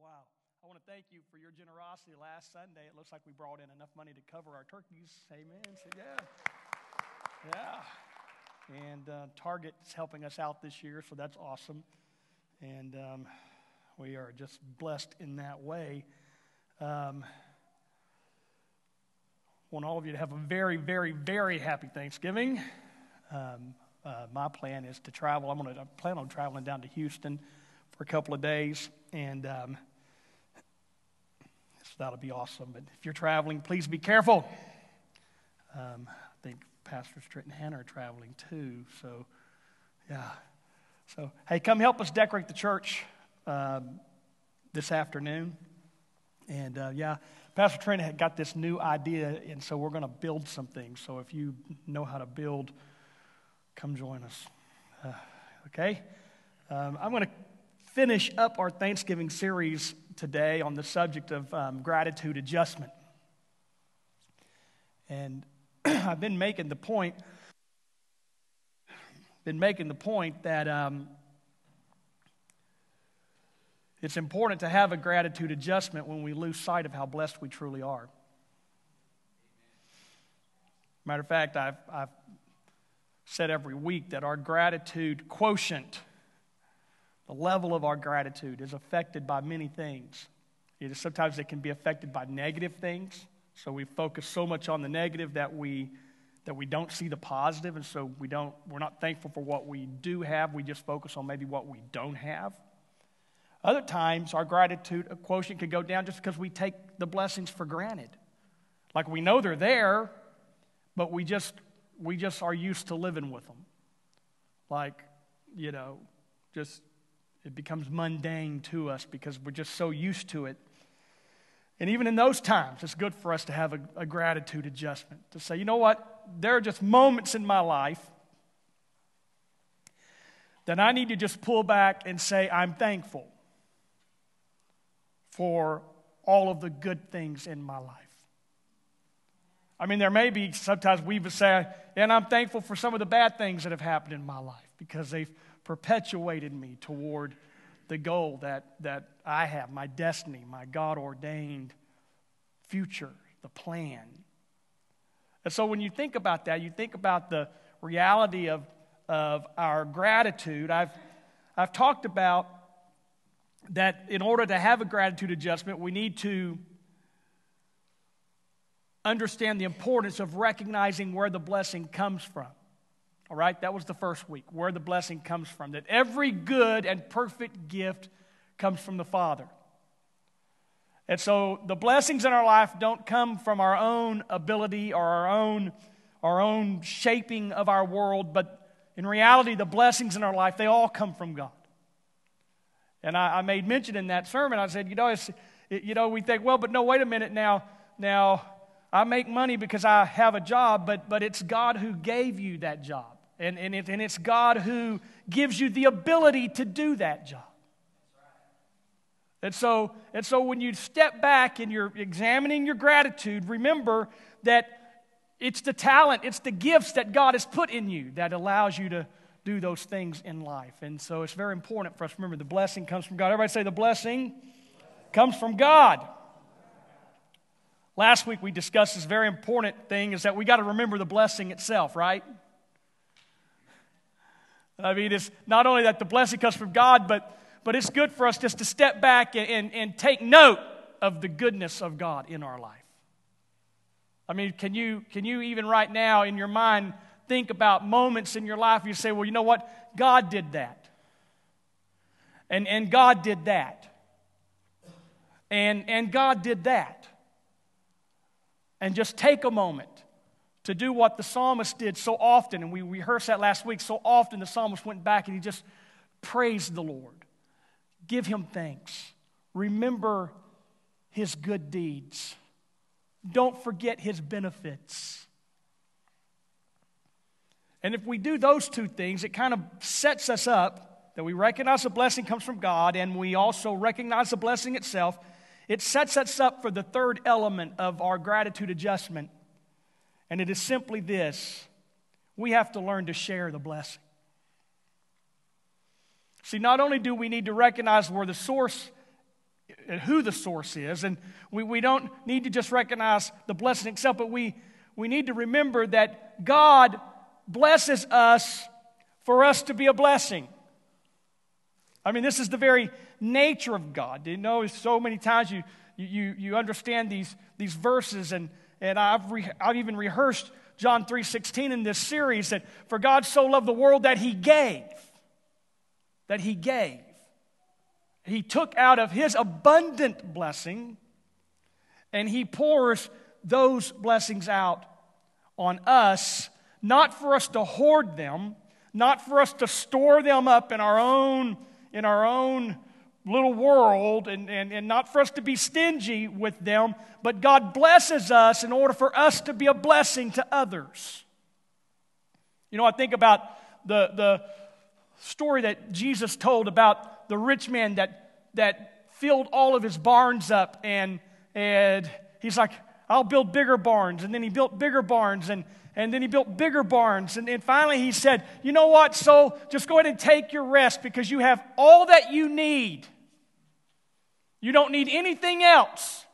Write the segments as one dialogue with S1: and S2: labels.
S1: Wow. I want to thank you for your generosity last Sunday. It looks like we brought in enough money to cover our turkeys. Amen. So, yeah. Yeah. And uh, Target's helping us out this year, so that's awesome. And um, we are just blessed in that way. Um, want all of you to have a very, very, very happy Thanksgiving. Um, uh, my plan is to travel. I'm going to plan on traveling down to Houston for a couple of days, and um, so that'll be awesome. But if you're traveling, please be careful. Um, I think Pastor Trent and Hannah are traveling too. So, yeah. So, hey, come help us decorate the church um, this afternoon. And uh, yeah, Pastor Trent had got this new idea, and so we're going to build some things. So if you know how to build, come join us. Uh, okay? Um, I'm going to finish up our Thanksgiving series today on the subject of um, gratitude adjustment. And I've been making the point, been making the point that um, it's important to have a gratitude adjustment when we lose sight of how blessed we truly are. Matter of fact, I've, I've said every week that our gratitude quotient, the level of our gratitude, is affected by many things. It is, sometimes it can be affected by negative things. So we focus so much on the negative that we that we don't see the positive, and so we don't we're not thankful for what we do have. We just focus on maybe what we don't have. Other times, our gratitude quotient could go down just because we take the blessings for granted. Like we know they're there, but we just we just are used to living with them. Like, you know, just it becomes mundane to us because we're just so used to it. And even in those times, it's good for us to have a, a gratitude adjustment to say, you know what? There are just moments in my life that I need to just pull back and say, I'm thankful for all of the good things in my life. I mean, there may be sometimes we would say, and I'm thankful for some of the bad things that have happened in my life because they've perpetuated me toward the goal that, that I have, my destiny, my God ordained future, the plan. And so when you think about that, you think about the reality of, of our gratitude. I've, I've talked about that in order to have a gratitude adjustment, we need to understand the importance of recognizing where the blessing comes from. All right, that was the first week, where the blessing comes from. That every good and perfect gift comes from the Father. And so the blessings in our life don't come from our own ability or our own, our own shaping of our world, but in reality, the blessings in our life, they all come from God. And I, I made mention in that sermon, I said, you know, it, you know, we think, well, but no, wait a minute now. Now, I make money because I have a job, but, but it's God who gave you that job. And, and, it, and it's God who gives you the ability to do that job. And so, and so when you step back and you're examining your gratitude, remember that it's the talent, it's the gifts that God has put in you that allows you to, do those things in life. And so it's very important for us remember the blessing comes from God. Everybody say the blessing comes from God. Last week we discussed this very important thing is that we got to remember the blessing itself, right? I mean, it's not only that the blessing comes from God, but, but it's good for us just to step back and, and, and take note of the goodness of God in our life. I mean, can you, can you even right now in your mind think about moments in your life you say, well, you know what? God did that. And, and God did that. And, and God did that. And just take a moment to do what the psalmist did so often. And we rehearsed that last week. So often the psalmist went back and he just praised the Lord. Give him thanks. Remember his good deeds. Don't forget his benefits. And if we do those two things, it kind of sets us up that we recognize the blessing comes from God and we also recognize the blessing itself. It sets us up for the third element of our gratitude adjustment. And it is simply this we have to learn to share the blessing. See, not only do we need to recognize where the source at who the source is. And we, we don't need to just recognize the blessing itself, but we, we need to remember that God blesses us for us to be a blessing. I mean, this is the very nature of God. You know, so many times you, you, you understand these, these verses, and, and I've, re, I've even rehearsed John 3.16 in this series that for God so loved the world that he gave. That he gave. He took out of his abundant blessing and he pours those blessings out on us, not for us to hoard them, not for us to store them up in our own, in our own little world and, and, and not for us to be stingy with them, but God blesses us in order for us to be a blessing to others. You know, I think about the, the story that Jesus told about the rich man that, that filled all of his barns up, and, and he's like, I'll build bigger barns. And then he built bigger barns, and, and then he built bigger barns. And, and finally he said, You know what? So just go ahead and take your rest because you have all that you need. You don't need anything else.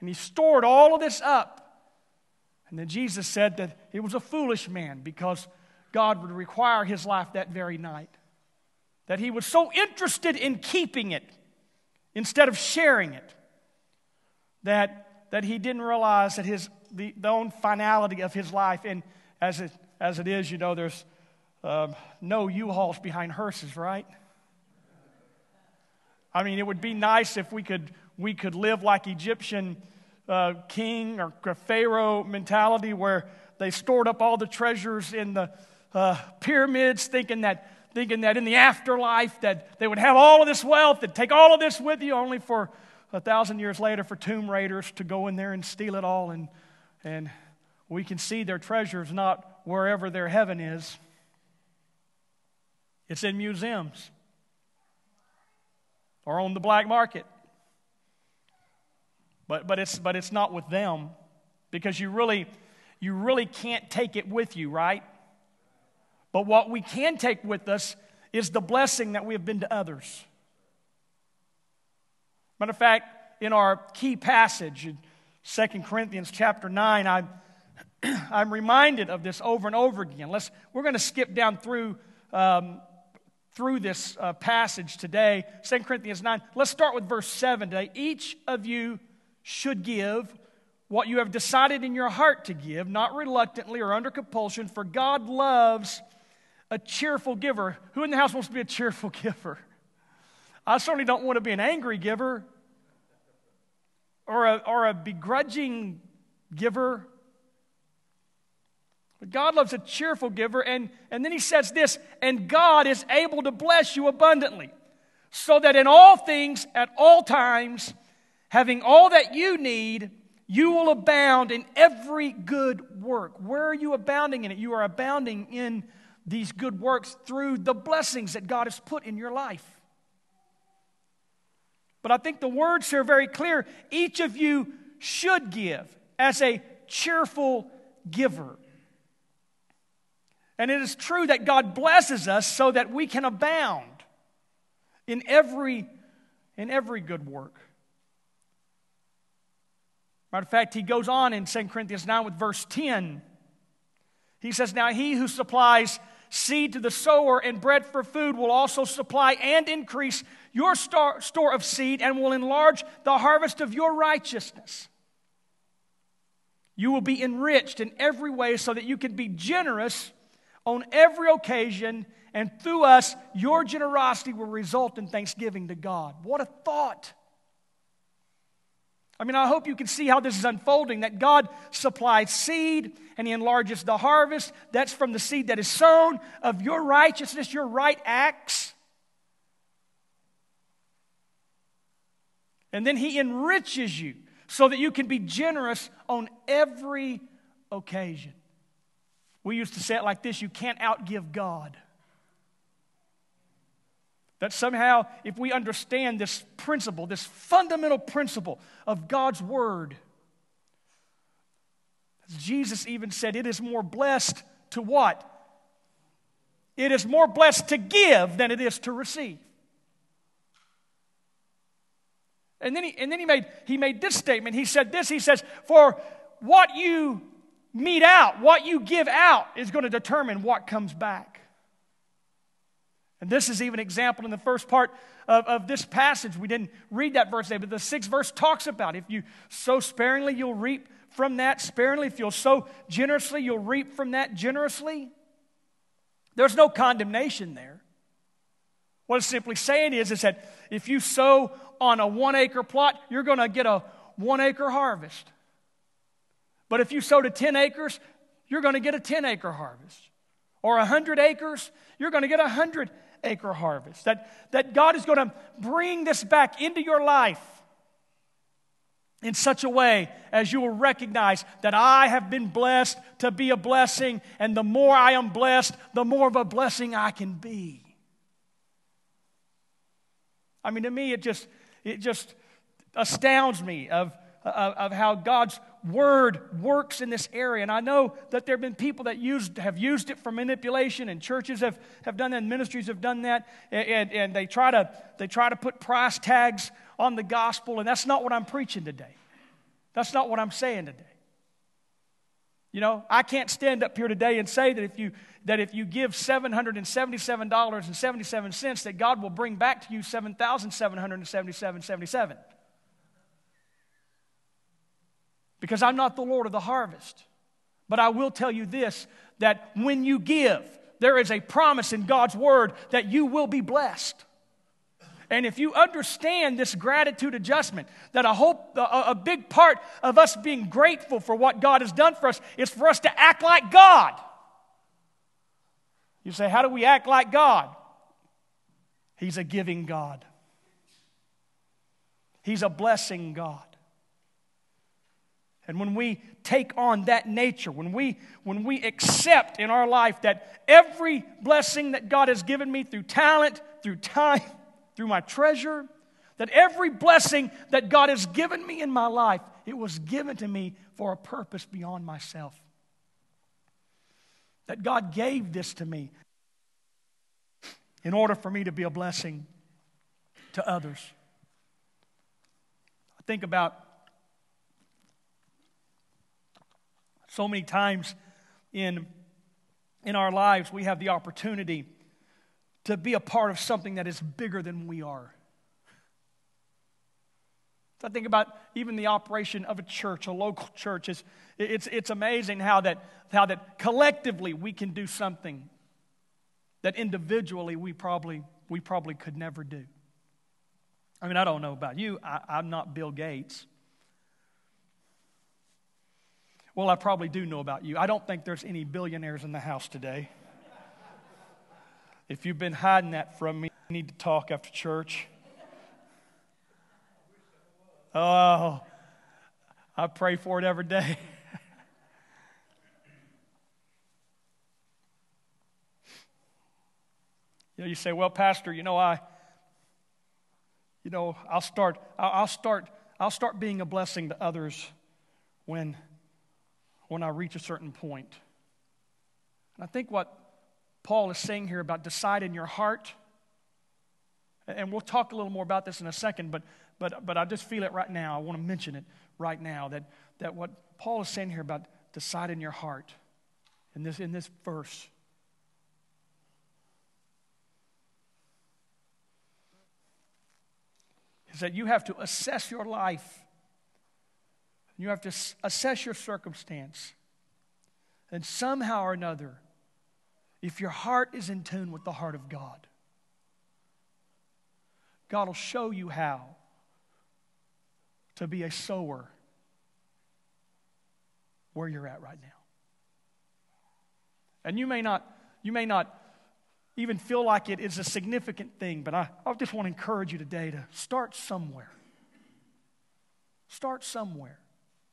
S1: And he stored all of this up. And then Jesus said that he was a foolish man because God would require his life that very night. That he was so interested in keeping it instead of sharing it that, that he didn't realize that his, the, the own finality of his life, and as it, as it is, you know, there's um, no U-Hauls behind hearses, right? I mean, it would be nice if we could, we could live like Egyptian uh, king or Pharaoh mentality where they stored up all the treasures in the uh, pyramids thinking that, thinking that in the afterlife that they would have all of this wealth and take all of this with you only for a thousand years later for tomb raiders to go in there and steal it all. And, and we can see their treasures not wherever their heaven is. It's in museums or on the black market. But, but, it's, but it's not with them because you really, you really can't take it with you, right? But what we can take with us is the blessing that we have been to others. Matter of fact, in our key passage in 2 Corinthians chapter 9, I'm, I'm reminded of this over and over again. Let's, we're going to skip down through um, through this uh, passage today, 2 Corinthians 9. Let's start with verse 7 today. Each of you should give what you have decided in your heart to give, not reluctantly or under compulsion, for God loves a cheerful giver. Who in the house wants to be a cheerful giver? I certainly don't want to be an angry giver or a, or a begrudging giver. But God loves a cheerful giver. And, and then he says this, and God is able to bless you abundantly, so that in all things, at all times, having all that you need, you will abound in every good work. Where are you abounding in it? You are abounding in these good works through the blessings that God has put in your life. But I think the words here are very clear. Each of you should give as a cheerful giver. And it is true that God blesses us so that we can abound in every, in every good work. Matter of fact, he goes on in 2 Corinthians 9 with verse 10. He says, Now he who supplies seed to the sower and bread for food will also supply and increase your store of seed and will enlarge the harvest of your righteousness. You will be enriched in every way so that you can be generous on every occasion, and through us, your generosity will result in thanksgiving to God. What a thought! I mean, I hope you can see how this is unfolding that God supplies seed and He enlarges the harvest. That's from the seed that is sown of your righteousness, your right acts. And then He enriches you so that you can be generous on every occasion. We used to say it like this you can't outgive God. That somehow, if we understand this principle, this fundamental principle of God's Word, Jesus even said, it is more blessed to what? It is more blessed to give than it is to receive. And then he, and then he, made, he made this statement. He said this He says, For what you mete out, what you give out, is going to determine what comes back. And this is even an example in the first part of, of this passage. We didn't read that verse today, but the sixth verse talks about if you sow sparingly, you'll reap from that sparingly. If you'll sow generously, you'll reap from that generously. There's no condemnation there. What it's simply saying is, is that if you sow on a one acre plot, you're going to get a one acre harvest. But if you sow to 10 acres, you're going to get a 10 acre harvest. Or 100 acres, you're going to get a 100 acre harvest. That, that God is going to bring this back into your life in such a way as you will recognize that I have been blessed to be a blessing, and the more I am blessed, the more of a blessing I can be. I mean, to me, it just, it just astounds me of, of, of how God's word works in this area. And I know that there have been people that used, have used it for manipulation, and churches have, have done that, and ministries have done that, and, and, and they, try to, they try to put price tags on the gospel, and that's not what I'm preaching today. That's not what I'm saying today. You know, I can't stand up here today and say that if you that if you give $777.77 that God will bring back to you 7,777.77. Because I'm not the Lord of the harvest. But I will tell you this that when you give, there is a promise in God's word that you will be blessed. And if you understand this gratitude adjustment, that a, hope, a, a big part of us being grateful for what God has done for us is for us to act like God. You say, How do we act like God? He's a giving God, He's a blessing God. And when we take on that nature, when we, when we accept in our life that every blessing that God has given me through talent, through time, through my treasure, that every blessing that God has given me in my life, it was given to me for a purpose beyond myself. That God gave this to me in order for me to be a blessing to others. I think about so many times in, in our lives we have the opportunity to be a part of something that is bigger than we are. I think about even the operation of a church, a local church. It's, it's, it's amazing how that, how that collectively we can do something that individually we probably, we probably could never do. I mean, I don't know about you, I, I'm not Bill Gates. Well, I probably do know about you. I don't think there's any billionaires in the house today. If you've been hiding that from me, you need to talk after church. Oh, I pray for it every day. you know, you say, "Well, Pastor, you know, I, you know, I'll start, I'll start, I'll start being a blessing to others when, when I reach a certain point." And I think what Paul is saying here about decide in your heart. And we'll talk a little more about this in a second, but, but, but I just feel it right now. I want to mention it right now that, that what Paul is saying here about decide in your heart in this, in this verse. Is that you have to assess your life. You have to assess your circumstance. And somehow or another, if your heart is in tune with the heart of God, God will show you how to be a sower where you're at right now. And you may not, you may not even feel like it is a significant thing, but I, I just want to encourage you today to start somewhere. Start somewhere.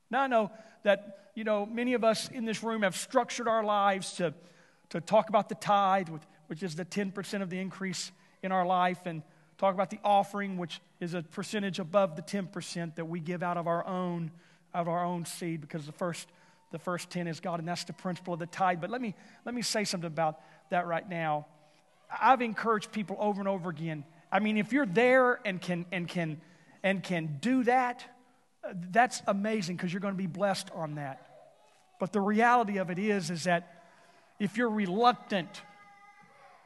S1: Now I know that, you know, many of us in this room have structured our lives to to talk about the tithe, which is the 10% of the increase in our life, and talk about the offering, which is a percentage above the 10% that we give out of our own, out of our own seed, because the first, the first 10 is God, and that's the principle of the tithe. But let me, let me say something about that right now. I've encouraged people over and over again. I mean, if you're there and can, and can, and can do that, that's amazing because you're going to be blessed on that. But the reality of it is, is that if you're reluctant,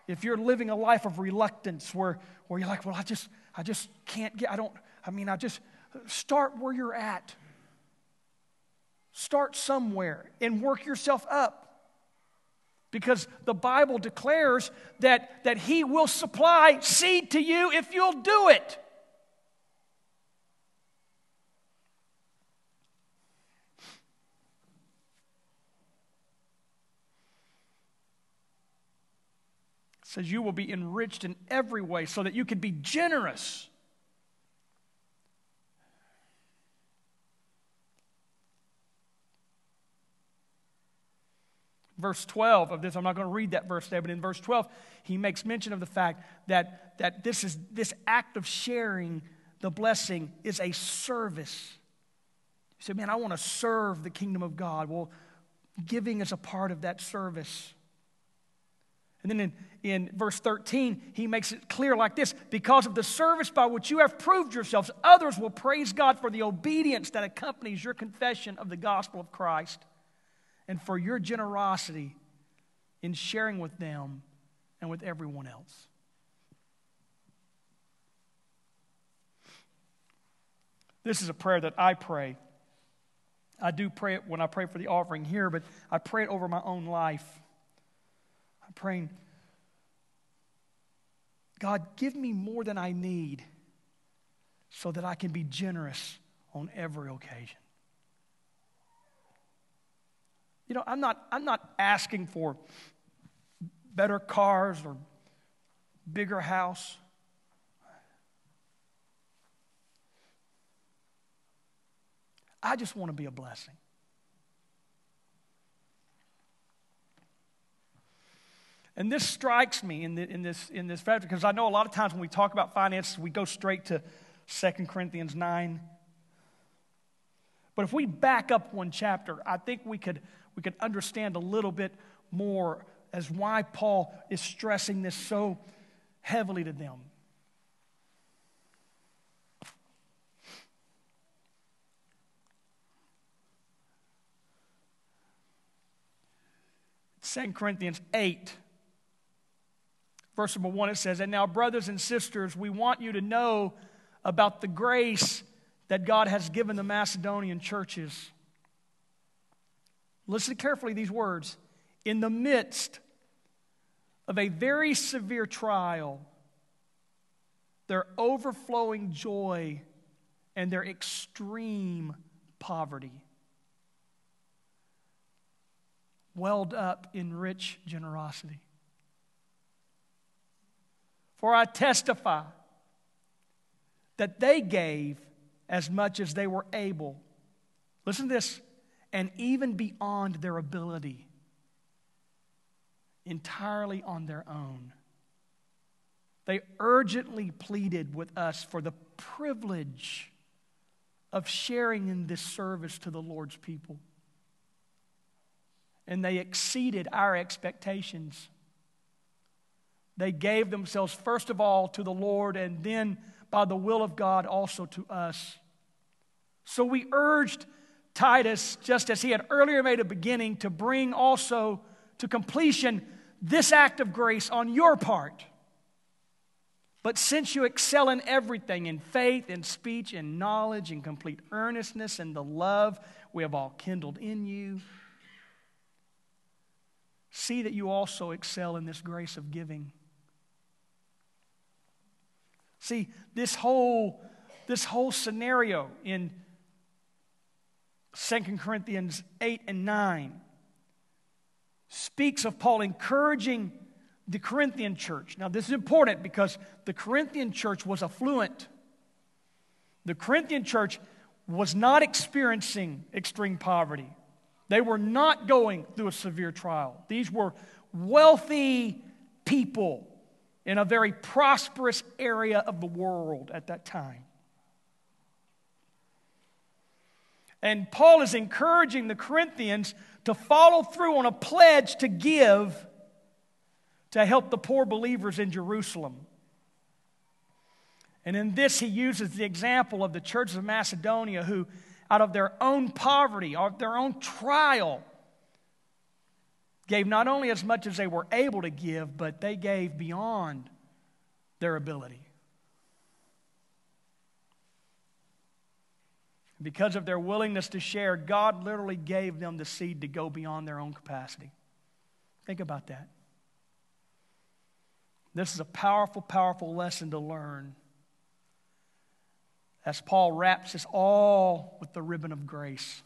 S1: if you're living a life of reluctance where, where you're like, well, I just, I just can't get, I don't, I mean, I just, start where you're at. Start somewhere and work yourself up. Because the Bible declares that, that He will supply seed to you if you'll do it. Says you will be enriched in every way so that you can be generous. Verse 12 of this, I'm not going to read that verse there, but in verse 12, he makes mention of the fact that, that this, is, this act of sharing the blessing is a service. You say, man, I want to serve the kingdom of God. Well, giving is a part of that service. And then in, in verse 13, he makes it clear like this Because of the service by which you have proved yourselves, others will praise God for the obedience that accompanies your confession of the gospel of Christ and for your generosity in sharing with them and with everyone else. This is a prayer that I pray. I do pray it when I pray for the offering here, but I pray it over my own life. Praying, God, give me more than I need so that I can be generous on every occasion. You know, I'm not, I'm not asking for better cars or bigger house. I just want to be a blessing. And this strikes me in, the, in this, in this fact because I know a lot of times when we talk about finances, we go straight to 2 Corinthians 9. But if we back up one chapter, I think we could, we could understand a little bit more as why Paul is stressing this so heavily to them. Second Corinthians 8 Verse number one, it says, And now, brothers and sisters, we want you to know about the grace that God has given the Macedonian churches. Listen carefully these words. In the midst of a very severe trial, their overflowing joy and their extreme poverty welled up in rich generosity. For I testify that they gave as much as they were able. Listen to this, and even beyond their ability, entirely on their own. They urgently pleaded with us for the privilege of sharing in this service to the Lord's people. And they exceeded our expectations. They gave themselves first of all to the Lord and then by the will of God also to us. So we urged Titus, just as he had earlier made a beginning, to bring also to completion this act of grace on your part. But since you excel in everything, in faith, in speech, in knowledge, in complete earnestness, and the love we have all kindled in you, see that you also excel in this grace of giving. See, this whole, this whole scenario in 2 Corinthians 8 and 9 speaks of Paul encouraging the Corinthian church. Now, this is important because the Corinthian church was affluent. The Corinthian church was not experiencing extreme poverty. They were not going through a severe trial. These were wealthy people in a very prosperous area of the world at that time. And Paul is encouraging the Corinthians to follow through on a pledge to give to help the poor believers in Jerusalem. And in this, he uses the example of the churches of Macedonia who, out of their own poverty, out of their own trial, gave not only as much as they were able to give, but they gave beyond their ability. Because of their willingness to share, God literally gave them the seed to go beyond their own capacity. Think about that. This is a powerful, powerful lesson to learn as Paul wraps us all with the ribbon of grace.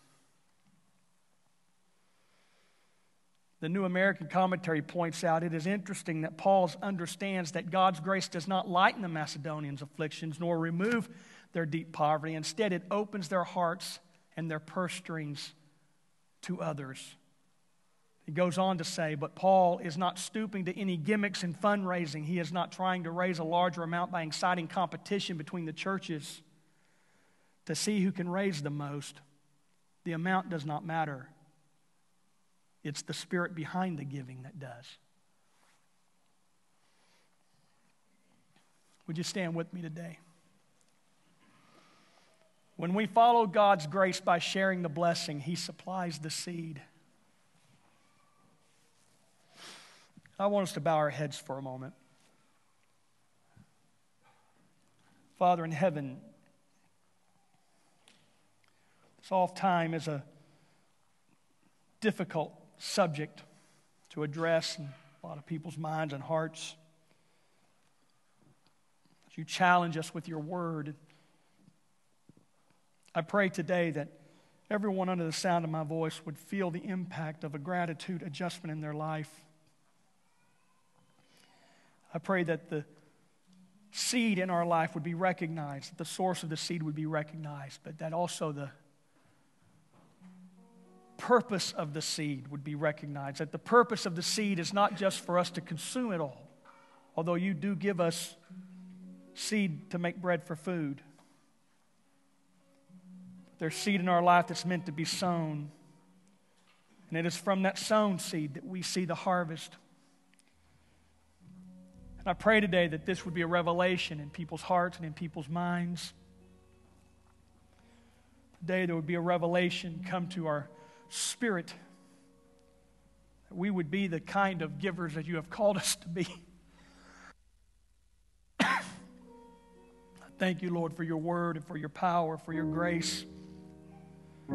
S1: The New American Commentary points out it is interesting that Paul understands that God's grace does not lighten the Macedonians' afflictions nor remove their deep poverty. Instead, it opens their hearts and their purse strings to others. He goes on to say, but Paul is not stooping to any gimmicks in fundraising. He is not trying to raise a larger amount by inciting competition between the churches to see who can raise the most. The amount does not matter, it's the spirit behind the giving that does. Would you stand with me today? When we follow God's grace by sharing the blessing, He supplies the seed. I want us to bow our heads for a moment. Father in heaven, solve time is a difficult subject to address in a lot of people's minds and hearts. As you challenge us with your word, I pray today that everyone under the sound of my voice would feel the impact of a gratitude adjustment in their life. I pray that the seed in our life would be recognized, that the source of the seed would be recognized, but that also the purpose of the seed would be recognized. That the purpose of the seed is not just for us to consume it all, although you do give us seed to make bread for food. There's seed in our life that's meant to be sown. And it is from that sown seed that we see the harvest. And I pray today that this would be a revelation in people's hearts and in people's minds. Today, there would be a revelation come to our spirit that we would be the kind of givers that you have called us to be. I thank you, Lord, for your word and for your power, for your grace. I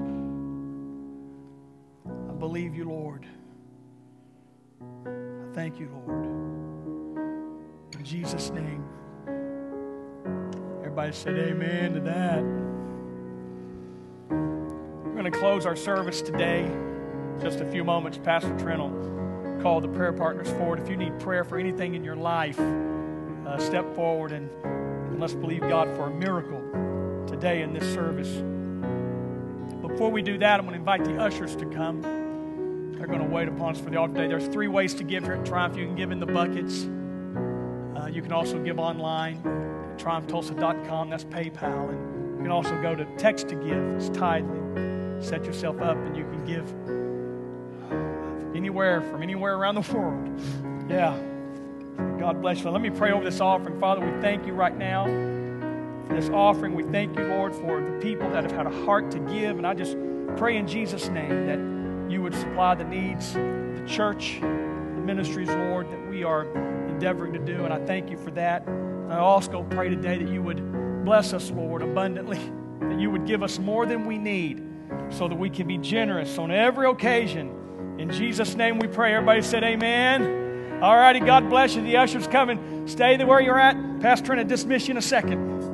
S1: believe you, Lord. I thank you, Lord. In Jesus' name. Everybody said amen to that. Going to close our service today. Just a few moments, Pastor Trent will call the prayer partners forward. If you need prayer for anything in your life, uh, step forward and, and let's believe God for a miracle today in this service. Before we do that, I'm going to invite the ushers to come. They're going to wait upon us for the altar today. There's three ways to give here at Triumph. You can give in the buckets. You can also give online at triumphtulsa.com. That's PayPal. And you can also go to text to give. It's Tithe.ly. Set yourself up and you can give anywhere from anywhere around the world. Yeah. God bless you. Let me pray over this offering. Father, we thank you right now for this offering. We thank you, Lord, for the people that have had a heart to give. And I just pray in Jesus' name that you would supply the needs, of the church, the ministries, Lord, that we are endeavoring to do, and I thank you for that. I also pray today that you would bless us, Lord, abundantly, that you would give us more than we need so that we can be generous on every occasion. In Jesus' name we pray. Everybody said amen. All righty, God bless you. The usher's coming. Stay where you're at. Pastor Trent will dismiss you in a second.